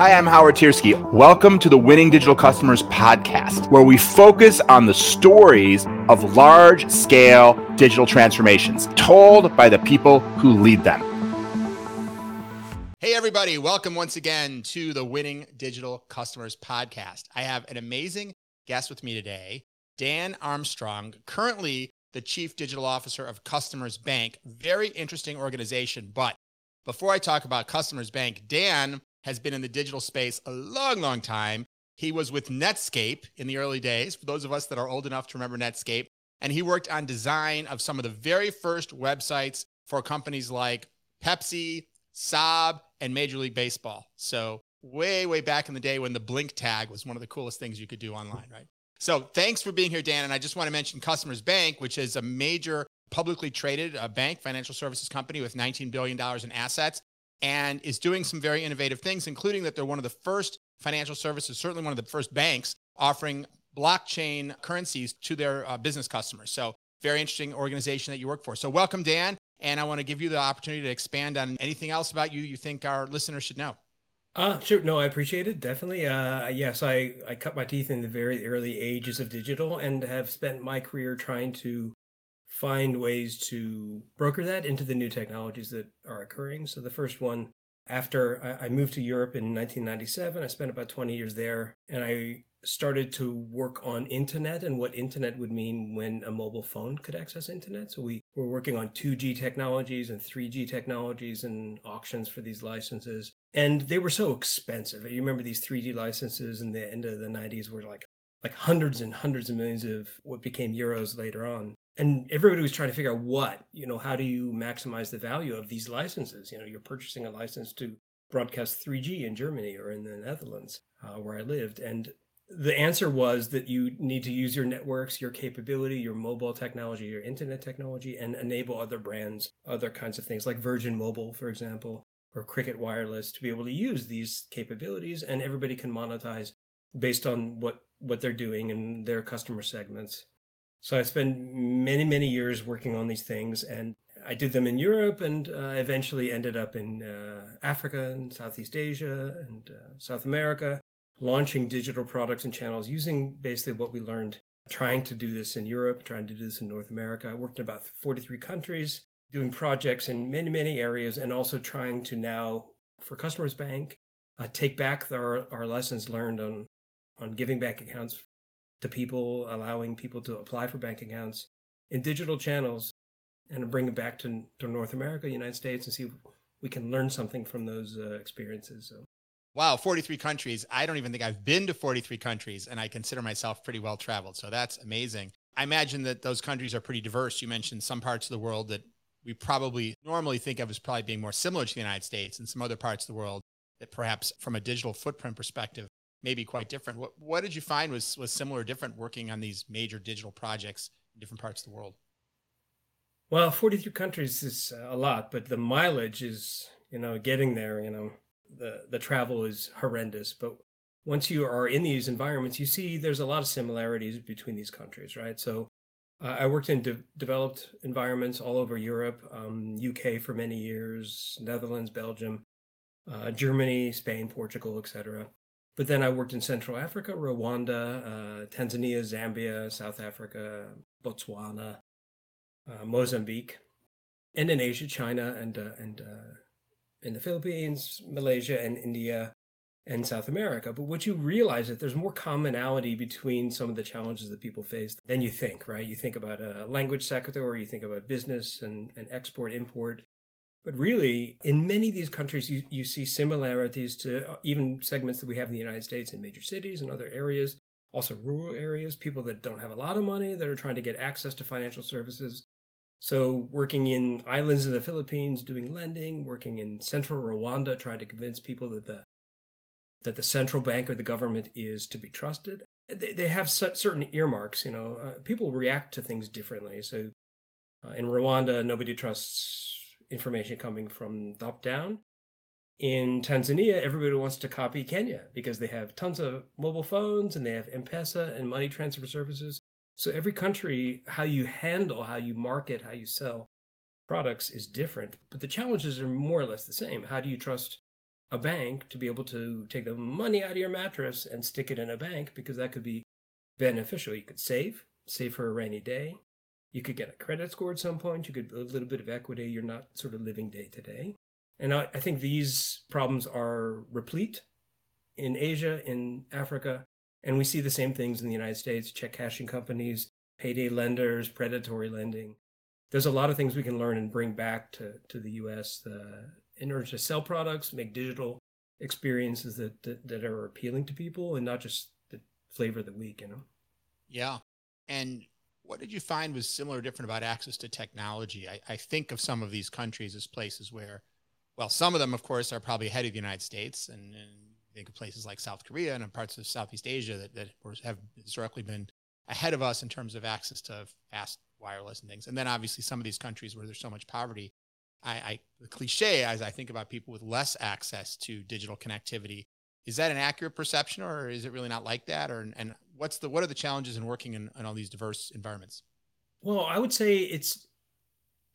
Hi, I'm Howard Tiersky. Welcome to the Winning Digital Customers podcast, where we focus on the stories of large scale digital transformations told by the people who lead them. Hey, everybody, welcome once again to the Winning Digital Customers podcast. I have an amazing guest with me today, Dan Armstrong, currently the Chief Digital Officer of Customers Bank. Very interesting organization. But before I talk about Customers Bank, Dan has been in the digital space a long, long time. He was with Netscape in the early days, for those of us that are old enough to remember Netscape. And he worked on design of some of the very first websites for companies like Pepsi, Saab, and Major League Baseball. So, way, way back in the day when the blink tag was one of the coolest things you could do online, right? So, thanks for being here, Dan. And I just want to mention Customers Bank, which is a major publicly traded uh, bank, financial services company with $19 billion in assets and is doing some very innovative things, including that they're one of the first financial services, certainly one of the first banks offering blockchain currencies to their uh, business customers. So, very interesting organization that you work for. So, welcome, Dan. And I want to give you the opportunity to expand on anything else about you you think our listeners should know. Uh, sure. No, I appreciate it. Definitely. Uh, yes, I, I cut my teeth in the very early ages of digital and have spent my career trying to find ways to broker that into the new technologies that are occurring. So the first one, after I moved to Europe in 1997, I spent about 20 years there, and I started to work on internet and what internet would mean when a mobile phone could access internet. So we were working on 2G technologies and 3G technologies and auctions for these licenses. And they were so expensive. You remember these 3G licenses in the end of the 90s were like like hundreds and hundreds of millions of what became euros later on and everybody was trying to figure out what you know how do you maximize the value of these licenses? You know you're purchasing a license to broadcast 3g in germany or in the netherlands uh, where i lived and the answer was that you need to use your networks your capability your mobile technology your internet technology and enable other brands other kinds of things like virgin mobile for example or cricket wireless to be able to use these capabilities and everybody can monetize based on what what they're doing and their customer segments so I spent many, many years working on these things, and I did them in Europe, and uh, eventually ended up in uh, Africa and Southeast Asia and uh, South America, launching digital products and channels using basically what we learned. Trying to do this in Europe, trying to do this in North America. I worked in about 43 countries, doing projects in many, many areas, and also trying to now, for Customers Bank, uh, take back our, our lessons learned on on giving back accounts to people, allowing people to apply for bank accounts in digital channels and bring it back to, to North America, United States, and see if we can learn something from those uh, experiences. So. Wow, 43 countries. I don't even think I've been to 43 countries, and I consider myself pretty well traveled. So that's amazing. I imagine that those countries are pretty diverse. You mentioned some parts of the world that we probably normally think of as probably being more similar to the United States, and some other parts of the world that perhaps from a digital footprint perspective maybe quite different. What what did you find was was similar, or different working on these major digital projects in different parts of the world? Well, 43 countries is a lot, but the mileage is, you know, getting there, you know, the the travel is horrendous, but once you are in these environments, you see there's a lot of similarities between these countries, right? So uh, I worked in de- developed environments all over Europe, um, UK for many years, Netherlands, Belgium, uh, Germany, Spain, Portugal, etc. But then I worked in Central Africa, Rwanda, uh, Tanzania, Zambia, South Africa, Botswana, uh, Mozambique, Indonesia, China, and uh, and uh, in the Philippines, Malaysia, and India, and South America. But what you realize is that there's more commonality between some of the challenges that people face than you think. Right? You think about a language sector, or you think about business and, and export import. But really, in many of these countries, you, you see similarities to uh, even segments that we have in the United States in major cities and other areas, also rural areas, people that don't have a lot of money that are trying to get access to financial services. So, working in islands in the Philippines, doing lending, working in central Rwanda, trying to convince people that the that the central bank or the government is to be trusted. They, they have certain earmarks. You know, uh, people react to things differently. So, uh, in Rwanda, nobody trusts information coming from top down. In Tanzania, everybody wants to copy Kenya because they have tons of mobile phones and they have M-Pesa and money transfer services. So every country, how you handle, how you market, how you sell products is different, but the challenges are more or less the same. How do you trust a bank to be able to take the money out of your mattress and stick it in a bank because that could be beneficial. You could save, save for a rainy day. You could get a credit score at some point. You could build a little bit of equity. You're not sort of living day to day. And I, I think these problems are replete in Asia, in Africa, and we see the same things in the United States check cashing companies, payday lenders, predatory lending. There's a lot of things we can learn and bring back to, to the US uh, in order to sell products, make digital experiences that, that, that are appealing to people and not just the flavor of the week, you know? Yeah. And what did you find was similar or different about access to technology? I, I think of some of these countries as places where, well, some of them, of course, are probably ahead of the United States and, and think of places like South Korea and parts of Southeast Asia that, that have historically been ahead of us in terms of access to fast wireless and things. And then obviously some of these countries where there's so much poverty, I, I the cliche as I think about people with less access to digital connectivity, is that an accurate perception or is it really not like that? Or and what's the what are the challenges in working in, in all these diverse environments? Well, I would say it's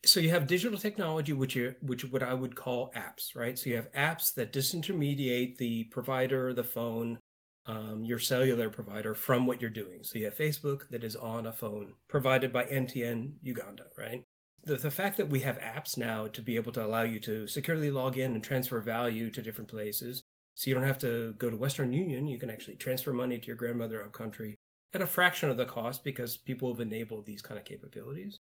so you have digital technology which you which what i would call apps right? So you have apps that disintermediate the provider the phone um, your cellular provider from what you're doing. So you have facebook that is on a phone provided by mtn uganda right? The, the fact that we have apps now to be able to allow you to securely log in and transfer value to different places so you don't have to go to western union you can actually transfer money to your grandmother of country at a fraction of the cost because people have enabled these kind of capabilities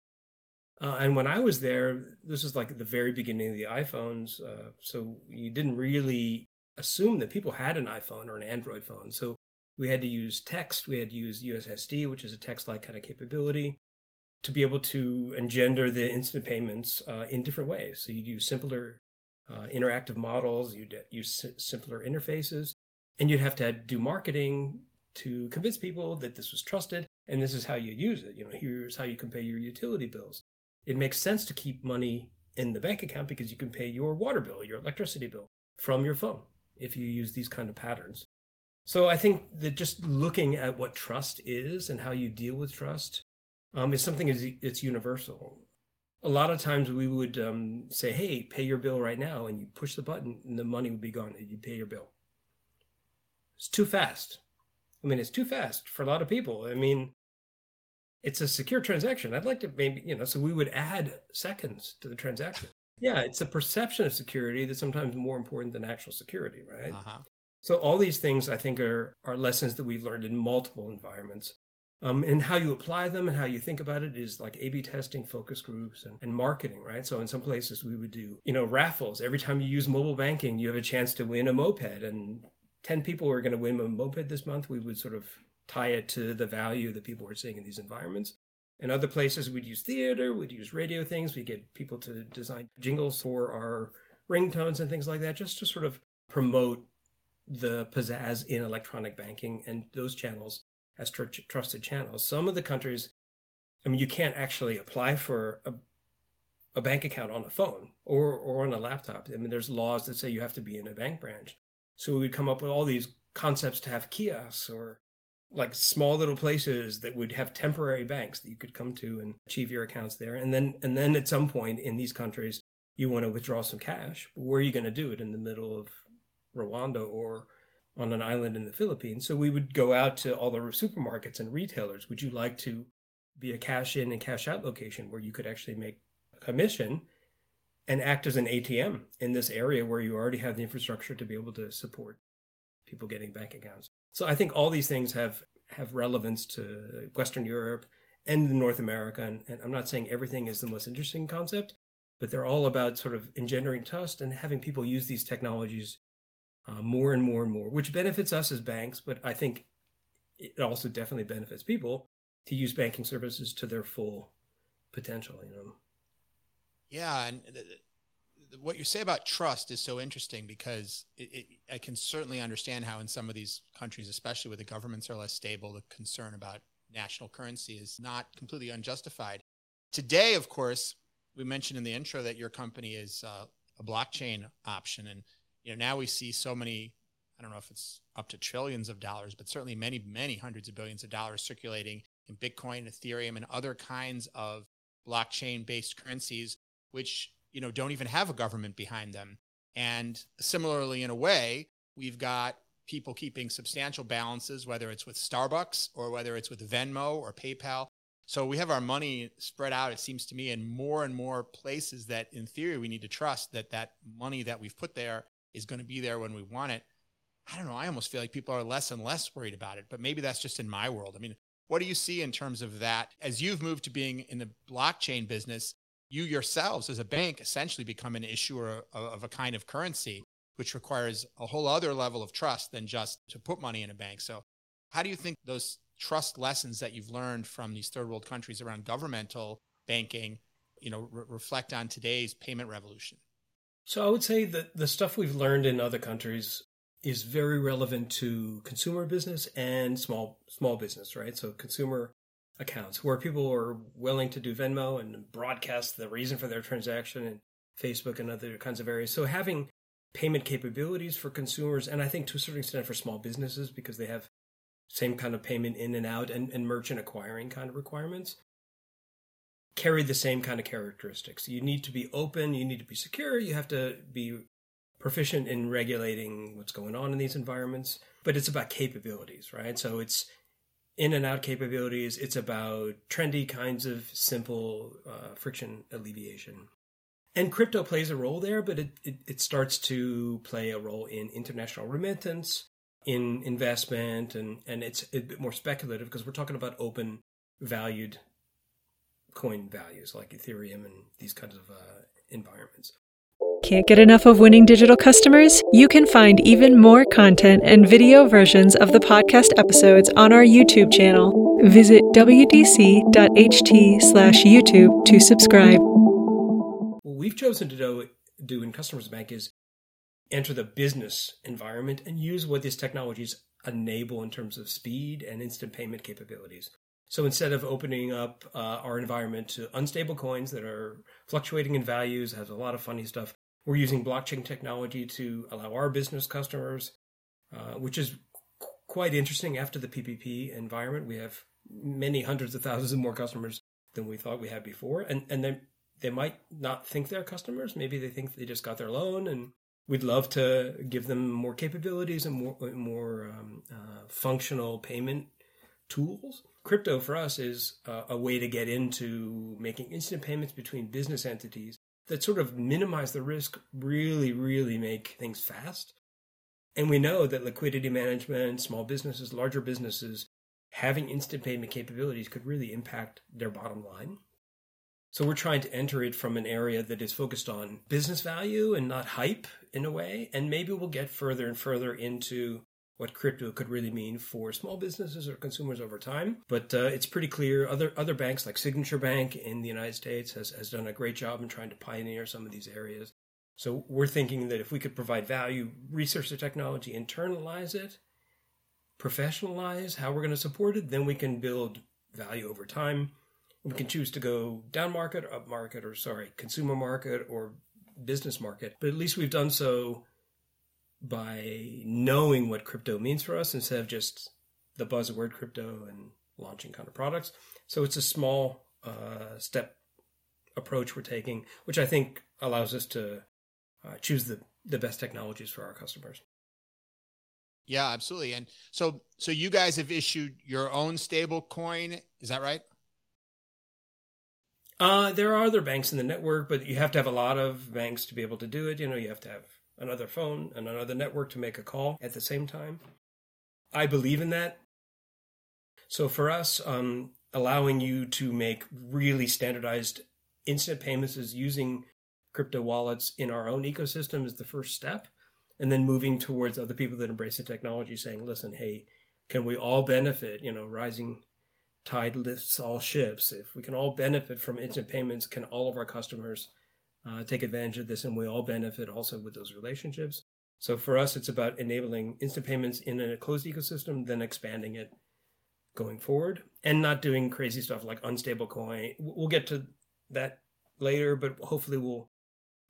uh, and when I was there, this was like the very beginning of the iPhones. Uh, so you didn't really assume that people had an iPhone or an Android phone. So we had to use text, we had to use USSD, which is a text like kind of capability, to be able to engender the instant payments uh, in different ways. So you'd use simpler uh, interactive models, you'd use simpler interfaces, and you'd have to do marketing to convince people that this was trusted and this is how you use it. You know, here's how you can pay your utility bills it makes sense to keep money in the bank account because you can pay your water bill, your electricity bill from your phone if you use these kind of patterns. So I think that just looking at what trust is and how you deal with trust um, is something is it's universal. A lot of times we would um, say, "Hey, pay your bill right now," and you push the button, and the money would be gone, and you pay your bill. It's too fast. I mean, it's too fast for a lot of people. I mean, it's a secure transaction. I'd like to maybe, you know, so we would add seconds to the transaction. Yeah, it's a perception of security that's sometimes more important than actual security, right? Uh-huh. So all these things I think are are lessons that we've learned in multiple environments. Um, and how you apply them and how you think about it is like A/B testing, focus groups, and, and marketing, right? So in some places we would do, you know, raffles. Every time you use mobile banking, you have a chance to win a moped, and ten people are going to win a moped this month. We would sort of tie it to the value that people were seeing in these environments. In other places, we'd use theater, we'd use radio things, we get people to design jingles for our ringtones and things like that, just to sort of promote the pizzazz in electronic banking and those channels as tr- trusted channels. Some of the countries, I mean, you can't actually apply for a, a bank account on a phone or, or on a laptop. I mean, there's laws that say you have to be in a bank branch. So we would come up with all these concepts to have kiosks or like small little places that would have temporary banks that you could come to and achieve your accounts there. And then and then at some point in these countries you want to withdraw some cash. But where are you going to do it in the middle of Rwanda or on an island in the Philippines? So we would go out to all the supermarkets and retailers. Would you like to be a cash in and cash out location where you could actually make a commission and act as an ATM in this area where you already have the infrastructure to be able to support people getting bank accounts. So I think all these things have have relevance to Western Europe and North America. And, and, I'm not saying everything is the most interesting concept, but they're all about sort of engendering trust and having people use these technologies uh, more and more and more, which benefits us as banks. But I think it also definitely benefits people to use banking services to their full potential. You know. Yeah, and what you say about trust is so interesting because it, it, I can certainly understand how in some of these countries, especially where the governments are less stable, the concern about national currency is not completely unjustified. Today, of course, we mentioned in the intro that your company is uh, a blockchain option, and you know now we see so many. I don't know if it's up to trillions of dollars, but certainly many, many hundreds of billions of dollars circulating in Bitcoin, Ethereum, and other kinds of blockchain-based currencies, which you know don't even have a government behind them And similarly, in a way, we've got people keeping substantial balances, whether it's with Starbucks or whether it's with Venmo or PayPal. So we have our money spread out, it seems to me, in more and more places that, in theory, we need to trust that that money that we've put there is going to be there when we want it. I don't know. I almost feel like people are less and less worried about it, but maybe that's just in my world. I mean, what do you see in terms of that? As you've moved to being in the blockchain business, you yourselves as a bank essentially become an issuer of a kind of currency, which requires a whole other level of trust than just to put money in a bank. So, how do you think those trust lessons that you've learned from these third world countries around governmental banking, you know, re- reflect on today's payment revolution? So I would say that the stuff we've learned in other countries is very relevant to consumer business and small small business, right? So consumer accounts where people are willing to do Venmo and broadcast the reason for their transaction and Facebook and other kinds of areas. So having payment capabilities for consumers and I think to a certain extent for small businesses because they have same kind of payment in and out and, and merchant acquiring kind of requirements carry the same kind of characteristics. You need to be open, you need to be secure, you have to be proficient in regulating what's going on in these environments, but it's about capabilities, right? So it's in and out capabilities. It's about trendy kinds of simple uh, friction alleviation. And crypto plays a role there, but it, it, it starts to play a role in international remittance, in investment, and, and it's a bit more speculative because we're talking about open valued coin values like Ethereum and these kinds of uh, environments. Can't get enough of winning digital customers? You can find even more content and video versions of the podcast episodes on our YouTube channel. Visit wdc.ht slash YouTube to subscribe. What we've chosen to do, do in Customers Bank is enter the business environment and use what these technologies enable in terms of speed and instant payment capabilities. So instead of opening up uh, our environment to unstable coins that are fluctuating in values, has a lot of funny stuff, we're using blockchain technology to allow our business customers, uh, which is qu- quite interesting. After the PPP environment, we have many hundreds of thousands of more customers than we thought we had before, and and they they might not think they're customers. Maybe they think they just got their loan, and we'd love to give them more capabilities and more more um, uh, functional payment tools. Crypto for us is uh, a way to get into making instant payments between business entities that sort of minimize the risk, really, really make things fast. And we know that liquidity management, small businesses, larger businesses, having instant payment capabilities could really impact their bottom line. So we're trying to enter it from an area that is focused on business value and not hype in a way. And maybe we'll get further and further into what crypto could really mean for small businesses or consumers over time. But uh, it's pretty clear other other banks like Signature Bank in the United States has, has done a great job in trying to pioneer some of these areas. So we're thinking that if we could provide value, research the technology, internalize it, professionalize how we're going to support it, then we can build value over time. We can choose to go down market, up market, or sorry, consumer market or business market. But at least we've done so by knowing what crypto means for us instead of just the buzzword crypto and launching kind of products. So it's a small uh, step approach we're taking, which I think allows us to uh, choose the, the best technologies for our customers. Yeah, absolutely. And so, so you guys have issued your own stable coin. Is that right? Uh, there are other banks in the network, but you have to have a lot of banks to be able to do it. You know, you have to have another phone and another network to make a call at the same time. I believe in that. So for us, um, allowing you to make really standardized instant payments is using crypto wallets in our own ecosystem is the first step. And then moving towards other people that embrace the technology saying, listen, hey, can we all benefit? You know, rising tide lifts all ships. If we can all benefit from instant payments, can all of our customers uh, take advantage of this, and we all benefit also with those relationships. So for us, it's about enabling instant payments in a closed ecosystem, then expanding it going forward, and not doing crazy stuff like unstable coin. We'll get to that later, but hopefully we'll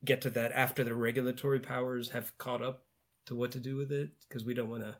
get to that after the regulatory powers have caught up to what to do with it, because we don't want to,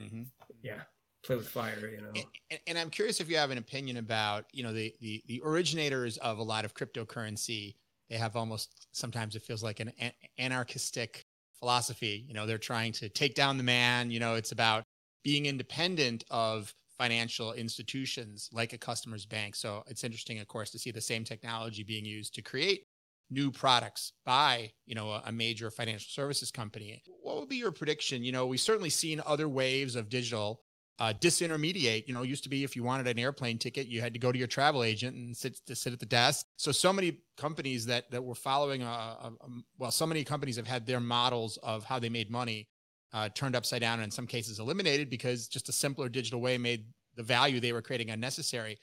mm-hmm. yeah, play with fire, you know. And, and, I'm curious if you have an opinion about, you know, the, the the originators of a lot of cryptocurrency they have almost sometimes it feels like an anarchistic philosophy. You know, they're trying to take down the man. You know, it's about being independent of financial institutions like a Customers Bank. So it's interesting, of course, to see the same technology being used to create new products by you know a major financial services company what would be your prediction you know we've certainly seen other waves of digital uh, disintermediate. You know, used to be if you wanted an airplane ticket, you had to go to your travel agent and sit to sit at the desk. So so many companies that that were following a, a, a well, so many companies have had their models of how they made money uh, turned upside down, and in some cases eliminated because just a simpler digital way made the value they were creating unnecessary.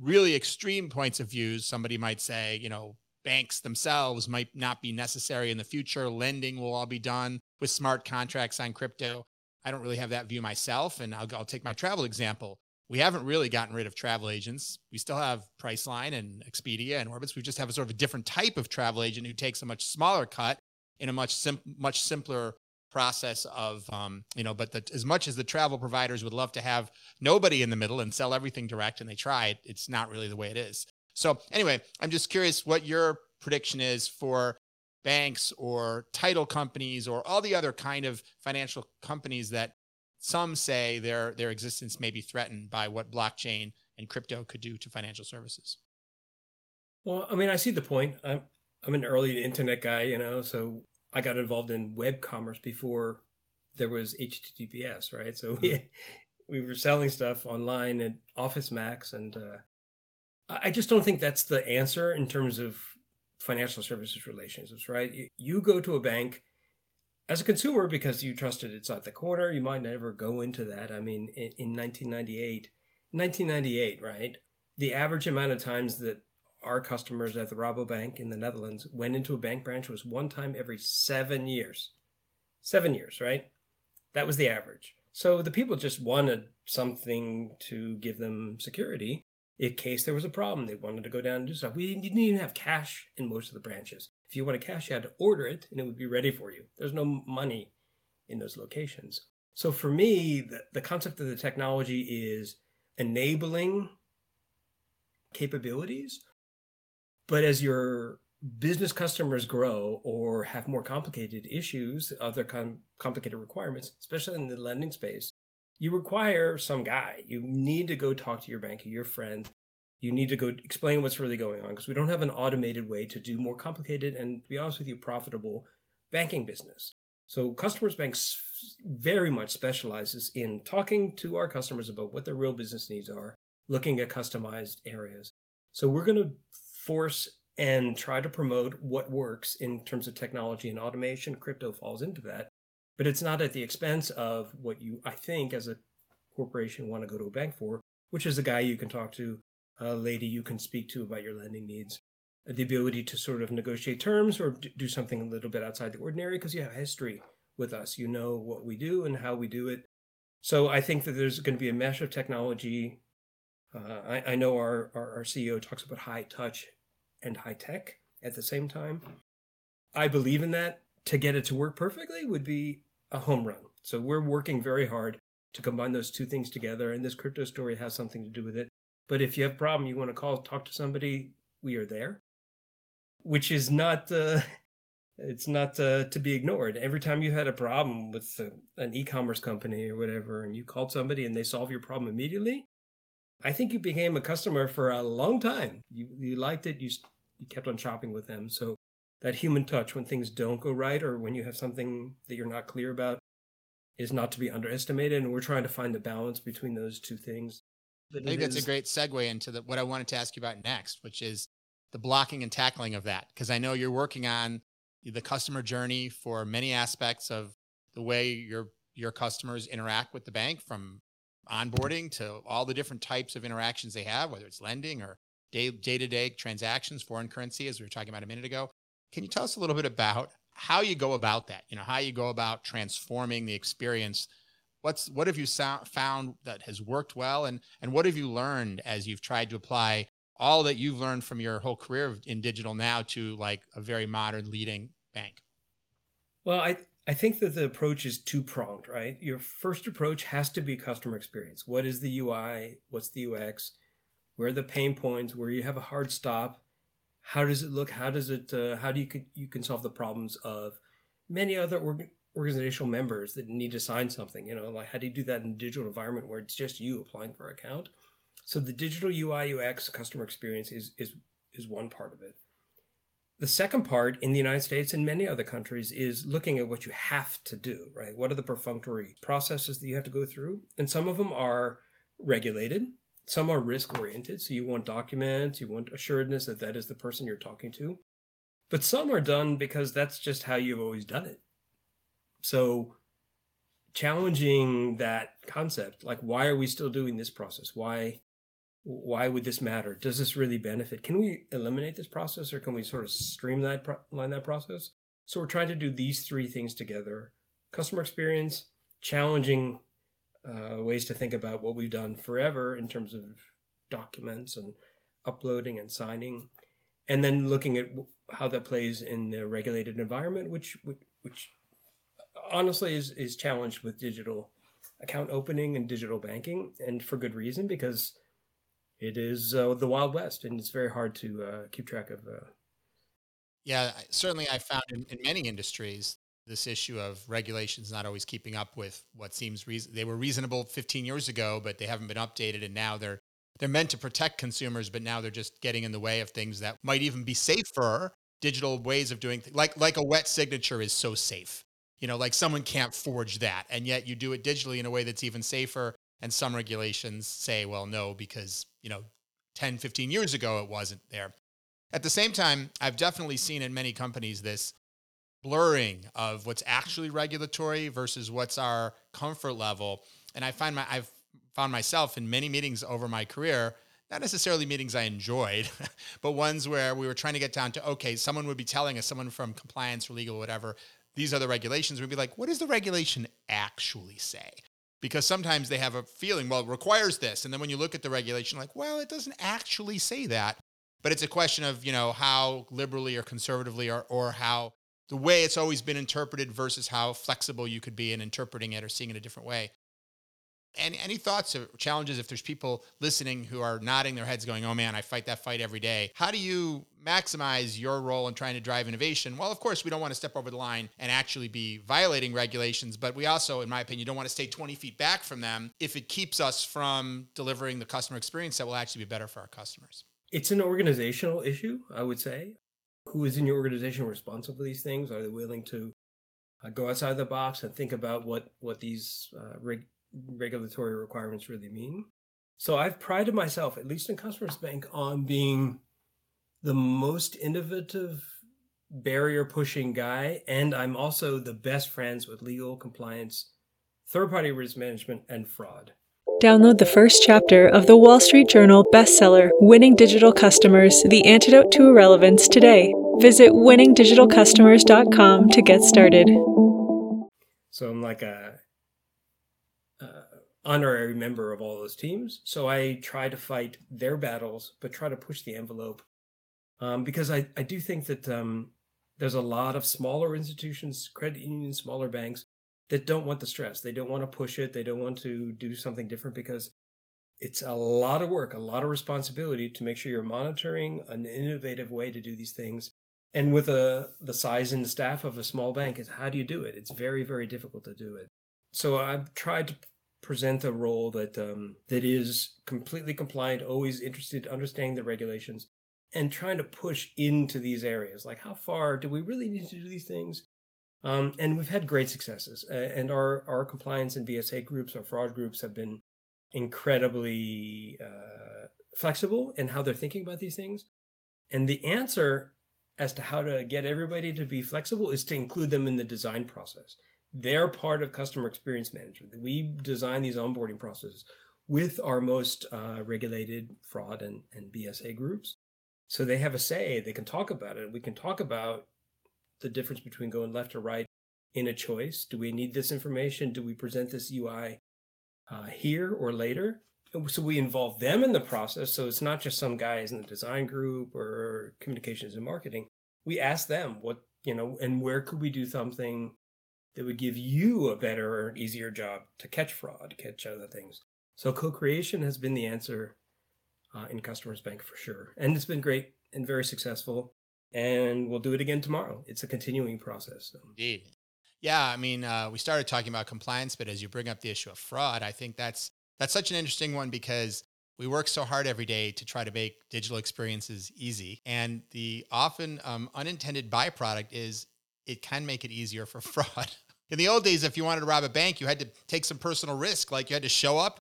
Really extreme points of views. Somebody might say, you know, banks themselves might not be necessary in the future. Lending will all be done with smart contracts on crypto. I don't really have that view myself. And I'll, I'll take my travel example. We haven't really gotten rid of travel agents. We still have Priceline and Expedia and Orbitz. We just have a sort of a different type of travel agent who takes a much smaller cut in a much sim- much simpler process of um, you know but the, as much as the travel providers would love to have nobody in the middle and sell everything direct and they try it it's not really the way it is so anyway i'm just curious what your prediction is for banks or title companies or all the other kind of financial companies that some say their their existence may be threatened by what blockchain and crypto could do to financial services. Well, I mean, I see the point. I'm I'm an early internet guy, you know, so I got involved in web commerce before there was HTTPS, right? So we mm-hmm. we were selling stuff online at Office Max, and uh, I just don't think that's the answer in terms of financial services relationships, right? You go to a bank as a consumer because you trusted it's at the corner. You might never go into that. I mean, in, in 1998, 1998, right? The average amount of times that our customers at the Rabobank in the Netherlands went into a bank branch was one time every seven years. Seven years, right? That was the average. So the people just wanted something to give them security in case there was a problem. They wanted to go down and do stuff. We didn't even have cash in most of the branches. If you wanted cash, you had to order it and it would be ready for you. There's no money in those locations. So for me, the, the concept of the technology is enabling capabilities. But as your business customers grow or have more complicated issues, other com- complicated requirements, especially in the lending space, you require some guy. You need to go talk to your banker, your friend. You need to go explain what's really going on because we don't have an automated way to do more complicated and, to be honest with you, profitable banking business. So, Customers Banks very much specializes in talking to our customers about what their real business needs are, looking at customized areas. So, we're going to force and try to promote what works in terms of technology and automation. Crypto falls into that but it's not at the expense of what you, I think, as a corporation want to go to a bank for, which is a guy you can talk to, a lady you can speak to about your lending needs, the ability to sort of negotiate terms or do something a little bit outside the ordinary because you have history with us. You know what we do and how we do it. So I think that there's going to be a mesh of technology. Uh, I, I, know our, our, our CEO talks about high touch and high tech at the same time. I believe in that to get it to work perfectly would be a home run. So we're working very hard to combine those two things together, and this crypto story has something to do with it. But if you have a problem, you want to call, talk to somebody, we are there. Which is not, uh, it's not uh, to be ignored. Every time you had a problem with uh, an e-commerce company or whatever, and you called somebody and they solve your problem immediately, I think you became a customer for a long time. You you liked it. You you kept on shopping with them. So that human touch when things don't go right or when you have something that you're not clear about is not to be underestimated. And we're trying to find the balance between those two things. I think that's is... a great segue into the, what I wanted to ask you about next, which is the blocking and tackling of that. Because I know you're working on the customer journey for many aspects of the way your your customers interact with the bank from onboarding to all the different types of interactions they have, whether it's lending or day to day transactions, foreign currency, as we were talking about a minute ago. Can you tell us a little bit about how you go about that? You know, how you go about transforming the experience. What's what have you found that has worked well, and and what have you learned as you've tried to apply all that you've learned from your whole career in digital now to like a very modern leading bank? Well, I I think that the approach is two pronged, right? Your first approach has to be customer experience. What is the UI? What's the UX? Where are the pain points? Where you have a hard stop? How does it look how does it uh, how do you you can solve the problems of many other org- organizational members that need to sign something. You know, like how do you do that in a digital environment where it's just you applying for an account? So the digital UI UX customer experience is is is one part of it. The second part in the United States and many other countries is looking at what you have to do, right? What are the perfunctory processes that you have to go through? And some of them are regulated, some are risk oriented. So you want documents, you want assuredness that that is the person you're talking to. But some are done because that's just how you've always done it. So challenging that concept, like why are we still doing this process? Why why would this matter? Does this really benefit? Can we eliminate this process or can we sort of streamline that process? So we're trying to do these three things together customer experience, challenging uh, ways to think about what we've done forever in terms of documents and uploading and signing, and then looking at how that plays in the regulated environment, which which honestly is is challenged with digital account opening and digital banking, and for good reason because it is uh, the Wild West, and it's very hard to uh, keep track of. Uh... Yeah, certainly, I found in, in, many industries this issue of regulations not always keeping up with what seems reason. They were reasonable 15 years ago, but they haven't been updated, and now they're they're meant to protect consumers, but now they're just getting in the way of things that might even be safer. Digital ways of doing things, like like a wet signature, is so safe. You know, like someone can't forge that, and yet you do it digitally in a way that's even safer and some regulations say, well, no, because, you know, 10, 15 years ago, it wasn't there. At the same time, I've definitely seen in many companies this blurring of what's actually regulatory versus what's our comfort level. And I find my, I've found myself in many meetings over my career, not necessarily meetings I enjoyed, but ones where we were trying to get down to, okay, someone would be telling us, someone from compliance or legal, or whatever, these are the regulations. We'd be like, what does the regulation actually say? because sometimes they have a feeling, well, it requires this. And then when you look at the regulation, like, well, it doesn't actually say that. But it's a question of, you know, how liberally or conservatively or, or how the way it's always been interpreted versus how flexible you could be in interpreting it or seeing it a different way. And any thoughts or challenges if there's people listening who are nodding their heads going, oh man, I fight that fight every day. How do you maximize your role in trying to drive innovation? Well, of course, we don't want to step over the line and actually be violating regulations, but we also, in my opinion, don't want to stay 20 feet back from them if it keeps us from delivering the customer experience that will actually be better for our customers. It's an organizational issue, I would say. Who is in your organization responsible for these things? Are they willing to uh, go outside the box and think about what what these uh, reg- regulatory requirements really mean. So I've prided myself, at least in Customers Bank, on being the most innovative barrier pushing guy. And I'm also the best friends with legal compliance, third party risk management, and fraud. Download the first chapter of the Wall Street Journal bestseller, Winning Digital Customers The Antidote to Irrelevance today. Visit winningdigitalcustomers.com to get started. So I'm like a honorary member of all those teams. So I try to fight their battles, but try to push the envelope. Um, because I, I do think that um, there's a lot of smaller institutions, credit unions, smaller banks that don't want the stress. They don't want to push it. They don't want to do something different because it's a lot of work, a lot of responsibility to make sure you're monitoring an innovative way to do these things. And with a, the size and staff of a small bank, is how do you do it? It's very, very difficult to do it. So I've tried to present a role that um, that is completely compliant, always interested, in understanding the regulations, and trying to push into these areas. Like, how far do we really need to do these things? Um, and we've had great successes, uh, and our our compliance and BSA groups, our fraud groups, have been incredibly uh, flexible in how they're thinking about these things. And the answer as to how to get everybody to be flexible is to include them in the design process they're part of customer experience management. We design these onboarding processes with our most uh, regulated fraud and, and BSA groups. So they have a say, they can talk about it. We can talk about the difference between going left or right in a choice. Do we need this information? Do we present this UI uh, here or later? So we involve them in the process. So it's not just some guys in the design group or communications and marketing. We ask them what, you know, and where could we do something that would give you a better or easier job to catch fraud, catch other things. So co-creation has been the answer uh, in Customers Bank for sure, and it's been great and very successful. And we'll do it again tomorrow. It's a continuing process. So. Indeed. Yeah, I mean, uh, we started talking about compliance, but as you bring up the issue of fraud, I think that's that's such an interesting one because we work so hard every day to try to make digital experiences easy, and the often um, unintended byproduct is it can make it easier for fraud. In the old days, if you wanted to rob a bank, you had to take some personal risk, like you had to show up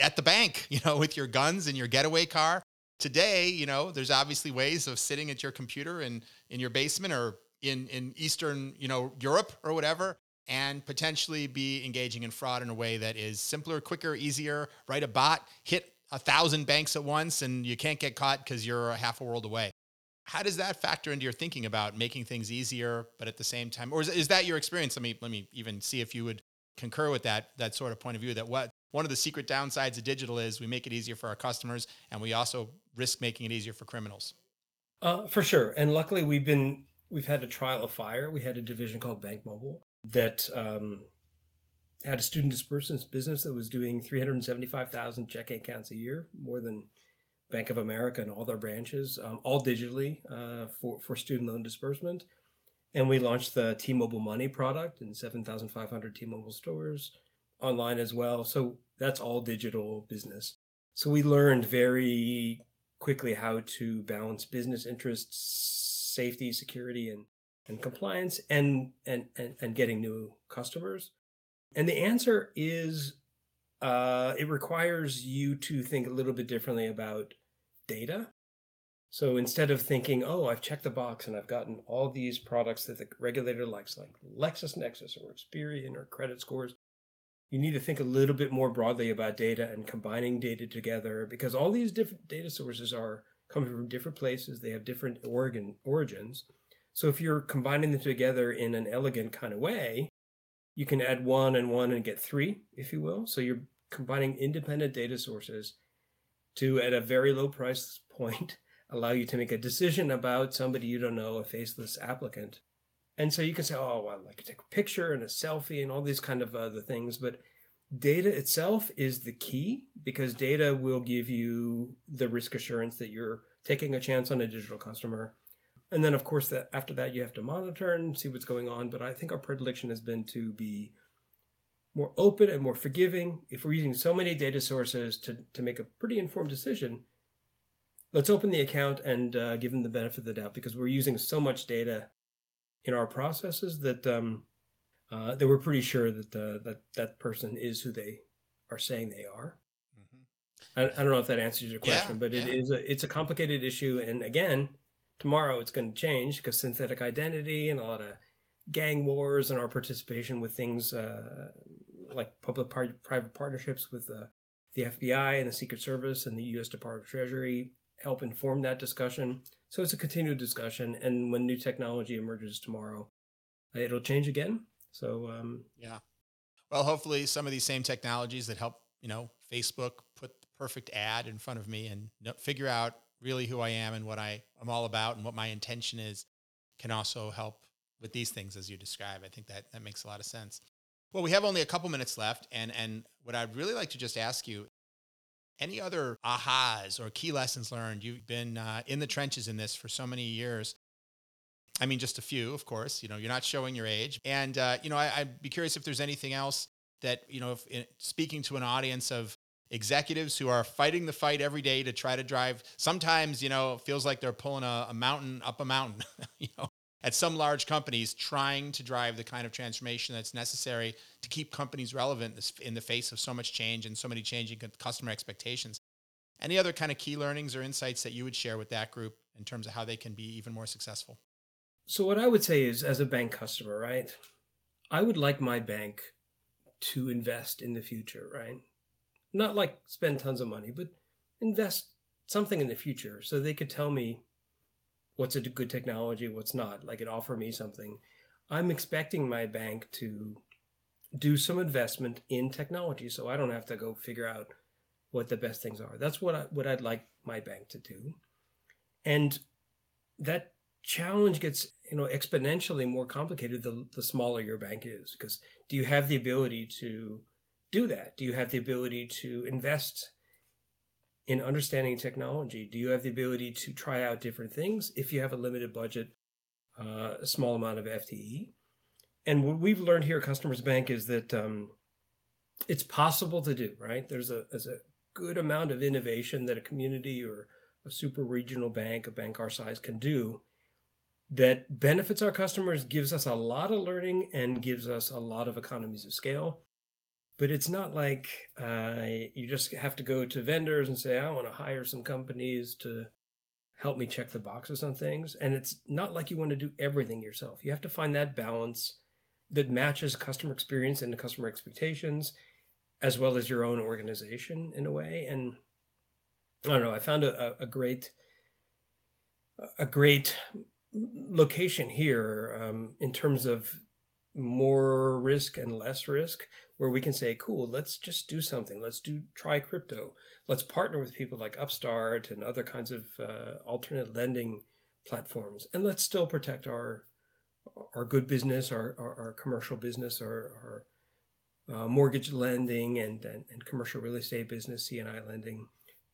at the bank, you know, with your guns and your getaway car. Today, you know, there's obviously ways of sitting at your computer in in your basement or in in Eastern, you know, Europe or whatever, and potentially be engaging in fraud in a way that is simpler, quicker, easier. Write a bot, hit a thousand banks at once, and you can't get caught because you're half a world away. How does that factor into your thinking about making things easier, but at the same time, or is, is that your experience? Let me let me even see if you would concur with that that sort of point of view. That what one of the secret downsides of digital is we make it easier for our customers, and we also risk making it easier for criminals. Uh, for sure, and luckily we've been we've had a trial of fire. We had a division called Bank Mobile that um, had a student disbursements business that was doing 375,000 checking accounts a year, more than Bank of America and all their branches, um, all digitally uh, for, for student loan disbursement. And we launched the T Mobile Money product in 7,500 T Mobile stores online as well. So that's all digital business. So we learned very quickly how to balance business interests, safety, security, and, and compliance, and, and, and, and getting new customers. And the answer is uh, it requires you to think a little bit differently about data. So instead of thinking, oh, I've checked the box and I've gotten all these products that the regulator likes, like LexisNexis or Experian or credit scores, you need to think a little bit more broadly about data and combining data together because all these different data sources are coming from different places. They have different origin origins. So if you're combining them together in an elegant kind of way, you can add one and one and get three, if you will. So you're combining independent data sources to, at a very low price point, allow you to make a decision about somebody you don't know, a faceless applicant. And so you can say, oh, well, I could take a picture and a selfie and all these kind of other things. But data itself is the key because data will give you the risk assurance that you're taking a chance on a digital customer. And then, of course, that after that, you have to monitor and see what's going on. But I think our predilection has been to be more open and more forgiving. If we're using so many data sources to, to make a pretty informed decision, let's open the account and uh, give them the benefit of the doubt because we're using so much data in our processes that um, uh, that we're pretty sure that the, that that person is who they are saying they are. Mm-hmm. I, I, don't know if that answers your question, yeah, but it yeah. is a it's a complicated issue, and again, tomorrow it's going to change because synthetic identity and a lot of gang wars and our participation with things uh, like public private partnerships with the, the FBI and the Secret Service and the U.S. Department of Treasury help inform that discussion. So it's a continued discussion, and when new technology emerges tomorrow, it'll change again. So um, yeah, well, hopefully some of these same technologies that help you know Facebook put the perfect ad in front of me and figure out really who I am and what I am all about and what my intention is can also help with these things as you describe. I think that that makes a lot of sense. Well, we have only a couple minutes left, and and what I'd really like to just ask you, any other ahas or key lessons learned? You've been uh, in the trenches in this for so many years. I mean, just a few, of course. You know, you're not showing your age, and uh, you know, I, would be curious if there's anything else that you know, if in, speaking to an audience of executives who are fighting the fight every day to try to drive. Sometimes, you know, feels like they're pulling a, a mountain up a mountain. you know, at some large companies trying to drive the kind of transformation that's necessary to keep companies relevant in the face of so much change and so many changing customer expectations. Any other kind of key learnings or insights that you would share with that group in terms of how they can be even more successful? So, what I would say is, as a bank customer, right, I would like my bank to invest in the future, right? Not like spend tons of money, but invest something in the future so they could tell me what's a good technology, what's not. Like it offer me something. I'm expecting my bank to do some investment in technology, so I don't have to go figure out what the best things are. That's what I, what I'd like my bank to do, and that challenge gets you know exponentially more complicated the, the smaller your bank is because do you have the ability to do that do you have the ability to invest in understanding technology? Do you have the ability to try out different things if you have a limited budget, uh, a small amount of FTE? and what we've learned here at Customers Bank is that um, it's possible to do. Right? There's a there's a good amount of innovation that a community or a super regional bank, a bank our size, can do that benefits our customers, gives us a lot of learning, and gives us a lot of economies of scale. But it's not like uh, you just have to go to vendors and say, I want to hire some companies to help me check the boxes on things. And it's not like you want to do everything yourself. You have to find that balance that matches customer experience and the customer expectations, as well as your own organization in a way. And I don't know, I found a, a great a great location here um, in terms of more risk and less risk where we can say cool let's just do something. Let's do try crypto. Let's partner with people like upstart and other kinds of uh, alternate lending platforms and let's still protect our our good business our our, our commercial business our, our uh, mortgage lending and, and and commercial real estate business C&I lending.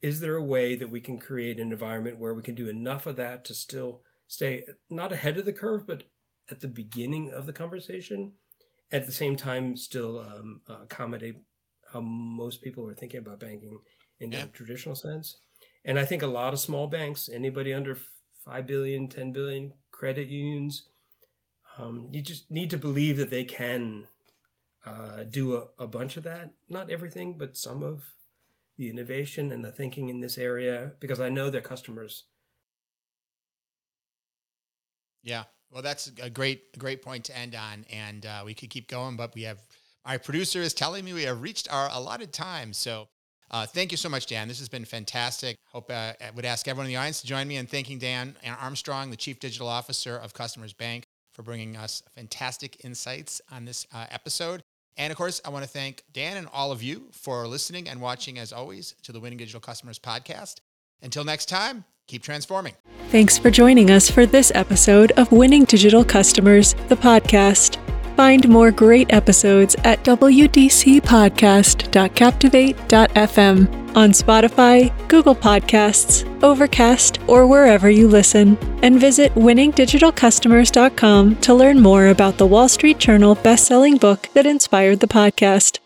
Is there a way that we can create an environment where we can do enough of that to still stay not ahead of the curve, but at the beginning of the conversation, at the same time, still um, uh, accommodate how most people are thinking about banking in yeah. the traditional sense. And I think a lot of small banks, anybody under 5 billion, 10 billion, credit unions, um, you just need to believe that they can uh, do a, a bunch of that. Not everything, but some of the innovation and the thinking in this area, because I know their customers yeah. Well, that's a great, great point to end on. And uh, we could keep going, but we have my producer is telling me we have reached our allotted time. So uh, thank you so much, Dan. This has been fantastic. Hope uh, I would ask everyone in the audience to join me in thanking Dan Armstrong, the Chief Digital Officer of Customers Bank, for bringing us fantastic insights on this uh, episode. And of course, I want to thank Dan and all of you for listening and watching, as always, to the Winning Digital Customers podcast. Until next time, keep transforming. Thanks for joining us for this episode of Winning Digital Customers, the podcast. Find more great episodes at wdcpodcast.captivate.fm on Spotify, Google Podcasts, Overcast, or wherever you listen. And visit winningdigitalcustomers.com to learn more about the Wall Street Journal best-selling book that inspired the podcast.